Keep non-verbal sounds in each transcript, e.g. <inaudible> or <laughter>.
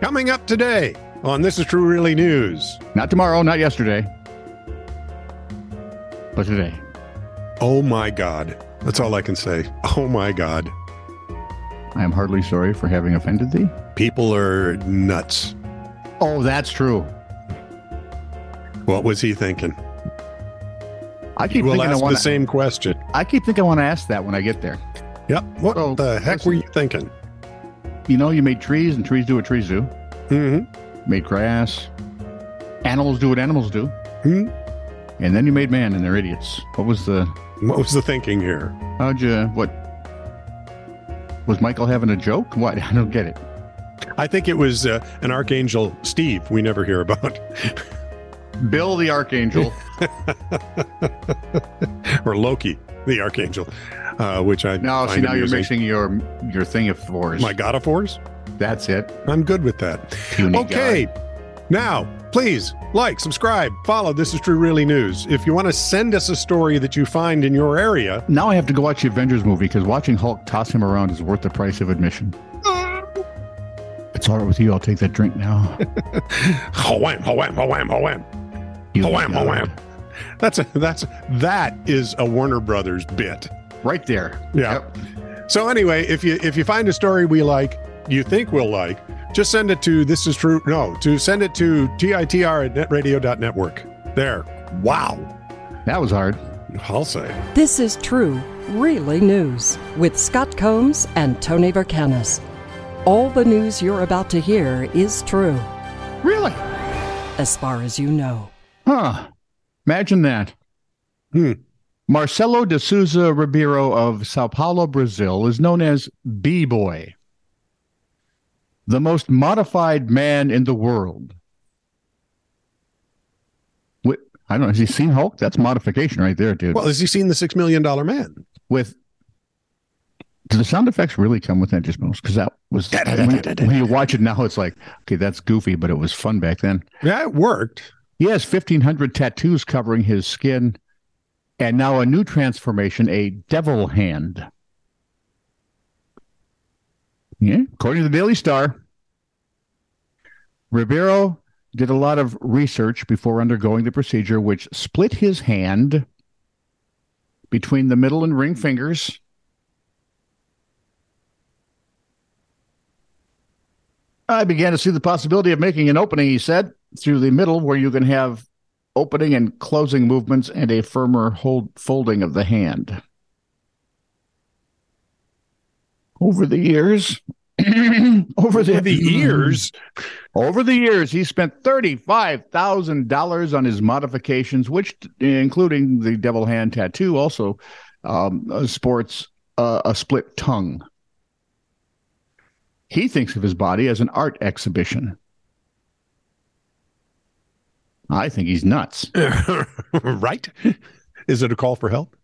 Coming up today on This Is True Really News. Not tomorrow, not yesterday, but today. Oh my God. That's all I can say. Oh my God. I am hardly sorry for having offended thee. People are nuts. Oh, that's true. What was he thinking? I keep We'll thinking I want the same question. I keep thinking I want to ask that when I get there. Yep. What So, the heck were you thinking? You know, you made trees, and trees do what trees do. hmm Made grass. Animals do what animals do. Hmm? And then you made man, and they're idiots. What was the? What was the thinking here? How'd you? What? Was Michael having a joke? What? <laughs> I don't get it. I think it was uh, an archangel, Steve. We never hear about, Bill the Archangel. <laughs> or Loki, the archangel, uh, which I no, see now you're mixing your your thing of fours. my God of fours. That's it. I'm good with that. Puny Okay. God. Now, please like, subscribe, follow. This is True Really News. If you want to send us a story that you find in your area, Now I have to go watch the Avengers movie because watching Hulk toss him around is worth the price of admission. It's all right with you. I'll take that drink now. wham, wham. You Wham, God. wham. That's a that's that is a Warner Brothers bit. Right there. Yeah. So anyway, if you if you find a story we like, you think we'll like, just send it to this is true. No, to send it to TITR at netradio.network. There. Wow. That was hard. I'll say. This is True, Really News with Scott Combs and Tony Vercanis. All the news you're about to hear is true, Really? as far as you know. Huh. Imagine that. Hmm. Marcelo de Souza Ribeiro of Sao Paulo, Brazil, is known as B Boy, the most modified man in the world. I don't know. Has he seen Hulk? That's modification right there, dude. Well, has he seen the six million dollar man? with do the sound effects really come with that just because that was when, when you watch it now it's like okay that's goofy but it was fun back then Yeah, it worked. He has 1500 tattoos covering his skin and now a new transformation a devil hand. Yeah according to the daily star ribeiro did a lot of research before undergoing the procedure which split his hand between the middle and ring fingers. I began to see the possibility of making an opening, he said, through the middle where you can have opening and closing movements and a firmer hold folding of the hand. Over the years, <clears throat> over the, the years, <clears throat> over the years, he spent thirty-five thousand dollars on his modifications, which, including the devil hand tattoo, also um, sports uh, a split tongue. He thinks of his body as an art exhibition. I think he's nuts. <laughs> right? Is it a call for help?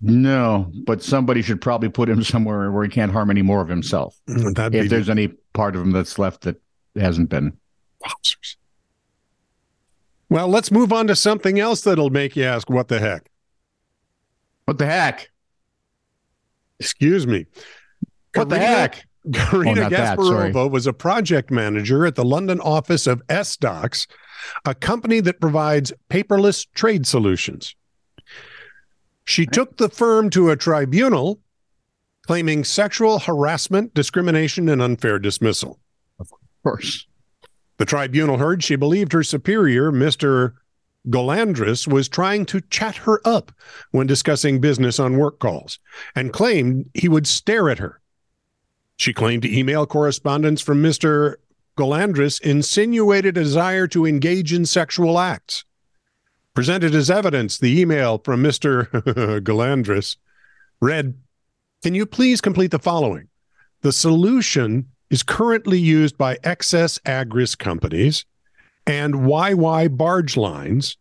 No, but somebody should probably put him somewhere where he can't harm any more of himself. That'd If there's any part of him that's left that hasn't been. Well, let's move on to something else that'll make you ask, what the heck? What the heck? Excuse me. What the heck? Karina Oh, not that. Gasparova was a project manager at the London office of essDOCS, a company that provides paperless trade solutions. She took the firm to a tribunal claiming sexual harassment, discrimination, and unfair dismissal. Of course. The tribunal heard she believed her superior, Mr. Goulandris, was trying to chat her up when discussing business on work calls and claimed he would stare at her. She claimed email correspondence from Mr. Goulandris insinuated a desire to engage in sexual acts. Presented as evidence, the email from Mr. <laughs> Goulandris read Can you please complete the following? The solution is currently used by excess agris companies and YY barge lines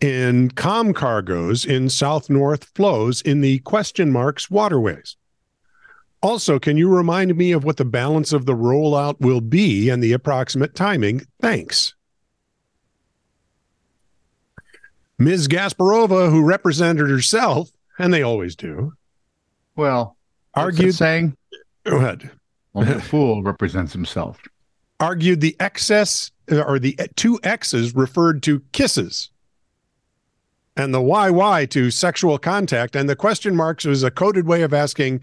in com cargoes in south north flows in the question marks waterways. Also, can you remind me of what the balance of the rollout will be and the approximate timing? Thanks. Ms. Gasparova, who represented herself, and they always do, Well, argued. saying Go ahead. Only a fool represents himself. Argued the excess uh, or the uh, two X's referred to kisses and the YY to sexual contact. And the question marks was a coded way of asking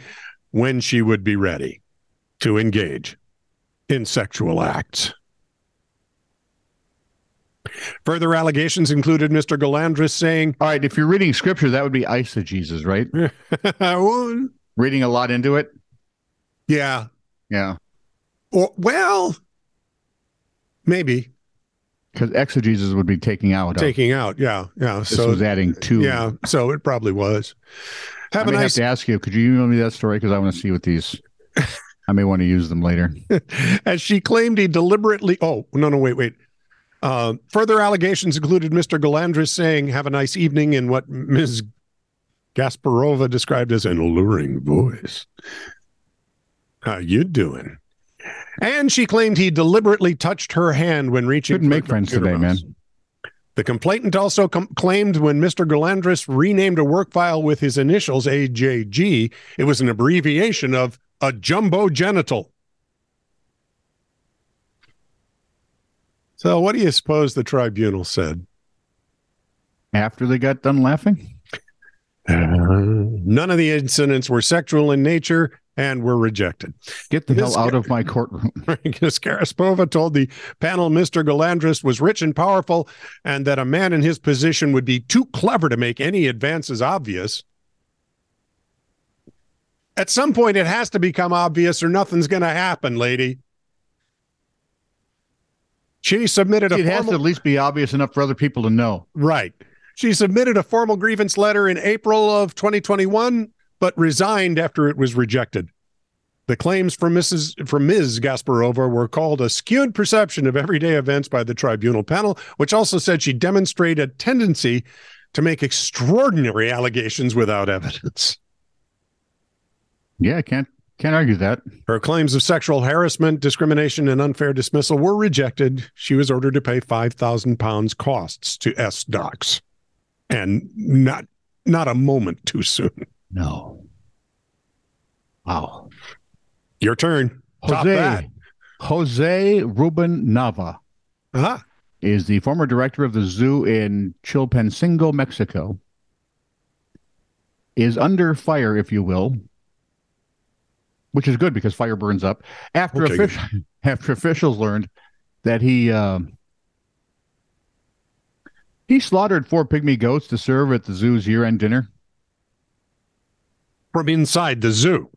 when she would be ready to engage in sexual acts. Further allegations included Mr. Goulandris saying, All right, if you're reading scripture, that would be eisegesis, right? <laughs> reading a lot into it? Yeah. Yeah. Or, well, maybe. Because exegesis would be taking out. Taking out, yeah, yeah. This so was adding to. Yeah, so it probably was. Have I may nice... have to ask you. Could you email me that story because I want to see what these. <laughs> I may want to use them later. As she claimed, he deliberately. Oh no, no, wait, wait. Uh, further allegations included Mr. Goulandris saying, "Have a nice evening," in what Ms. Gasparova described as an alluring voice. How you doing? And she claimed he deliberately touched her hand when reaching. Couldn't make friends today, man. The complainant also com- claimed when Mr. Goulandris renamed a work file with his initials AJG, it was an abbreviation of a jumbo genital. So, what do you suppose the tribunal said? After they got done laughing? None of the incidents were sexual in nature and were rejected. Get the hell out of my courtroom. <laughs> Skaraspova told the panel Mr. Goulandris was rich and powerful and that a man in his position would be too clever to make any advances obvious. At some point, it has to become obvious or nothing's going to happen, lady. She submitted a. It formal... has to at least be obvious enough for other people to know. Right. She submitted a formal grievance letter in April of 2021 but resigned after it was rejected. The claims from Mrs. from Ms. Gasparova were called a skewed perception of everyday events by the tribunal panel, which also said she demonstrated a tendency to make extraordinary allegations without evidence. Yeah, I can't can't argue that. Her claims of sexual harassment, discrimination, and unfair dismissal were rejected. She was ordered to pay five thousand pounds costs to essDOCS, and not not a moment too soon. No. Wow. Your turn. Jose, Jose Ruben Nava uh-huh. is the former director of the zoo in Chilpancingo, Mexico. Is under fire, if you will, which is good because fire burns up. After okay. official, <laughs> after officials learned that he uh, he slaughtered four pygmy goats to serve at the zoo's year-end dinner from inside the zoo.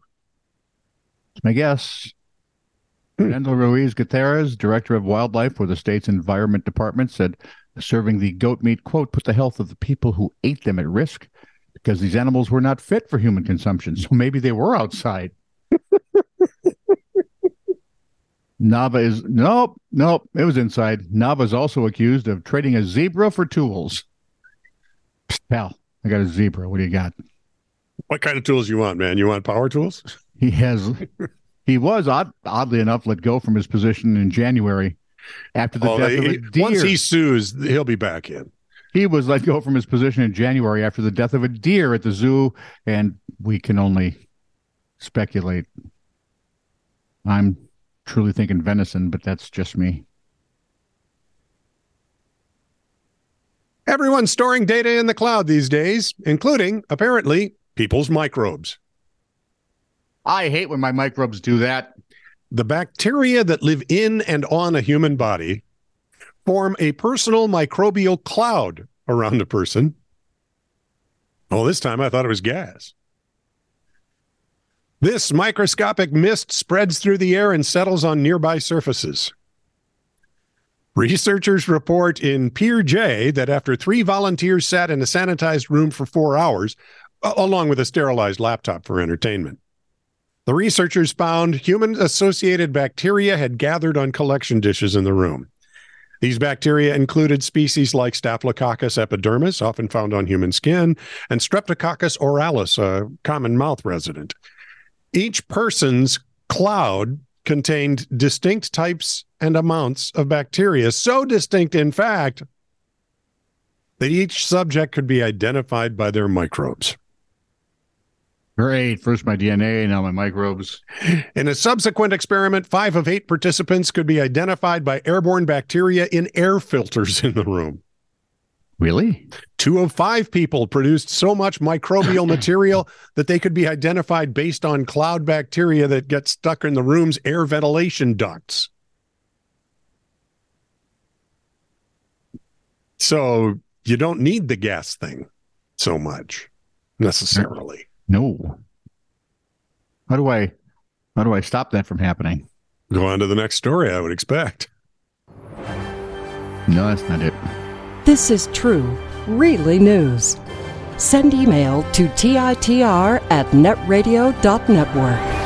My guess. Fernando hmm. Ruiz Gutierrez, director of wildlife for the state's environment department, said serving the goat meat, quote, put the health of the people who ate them at risk because these animals were not fit for human consumption. So maybe they were outside. <laughs> Nava is nope, nope, it was inside. Nava is also accused of trading a zebra for tools. Pal, I got a zebra. What do you got? What kind of tools you want, man? You want power tools? He has. <laughs> he was odd, oddly enough let go from his position in January after the oh, death of a deer. Once he sues, he'll be back in. He was let go from his position in January after the death of a deer at the zoo, and we can only speculate. I'm truly thinking venison, but that's just me. Everyone's storing data in the cloud these days, including, apparently, people's microbes. I hate when my microbes do that. The bacteria that live in and on a human body form a personal microbial cloud around a person. Well, this time I thought it was gas. This microscopic mist spreads through the air and settles on nearby surfaces. Researchers report in PeerJ that after three volunteers sat in a sanitized room for four hours, along with a sterilized laptop for entertainment. The researchers found human associated bacteria had gathered on collection dishes in the room. These bacteria included species like Staphylococcus epidermis, often found on human skin, and Streptococcus oralis, a common mouth resident. Each person's cloud contained distinct types and amounts of bacteria, so distinct, in fact, that each subject could be identified by their microbes. Great. First my DNA, now my microbes. In a subsequent experiment, five of eight participants could be identified by airborne bacteria in air filters in the room. Really? Two of five people produced so much microbial <laughs> material that they could be identified based on cloud bacteria that get stuck in the room's air ventilation ducts. So you don't need the gas thing so much necessarily. No. How do I how do I stop that from happening? Go on to the next story, I would expect. No, that's not it. This is true, really news. Send email to TITR at netradio.network.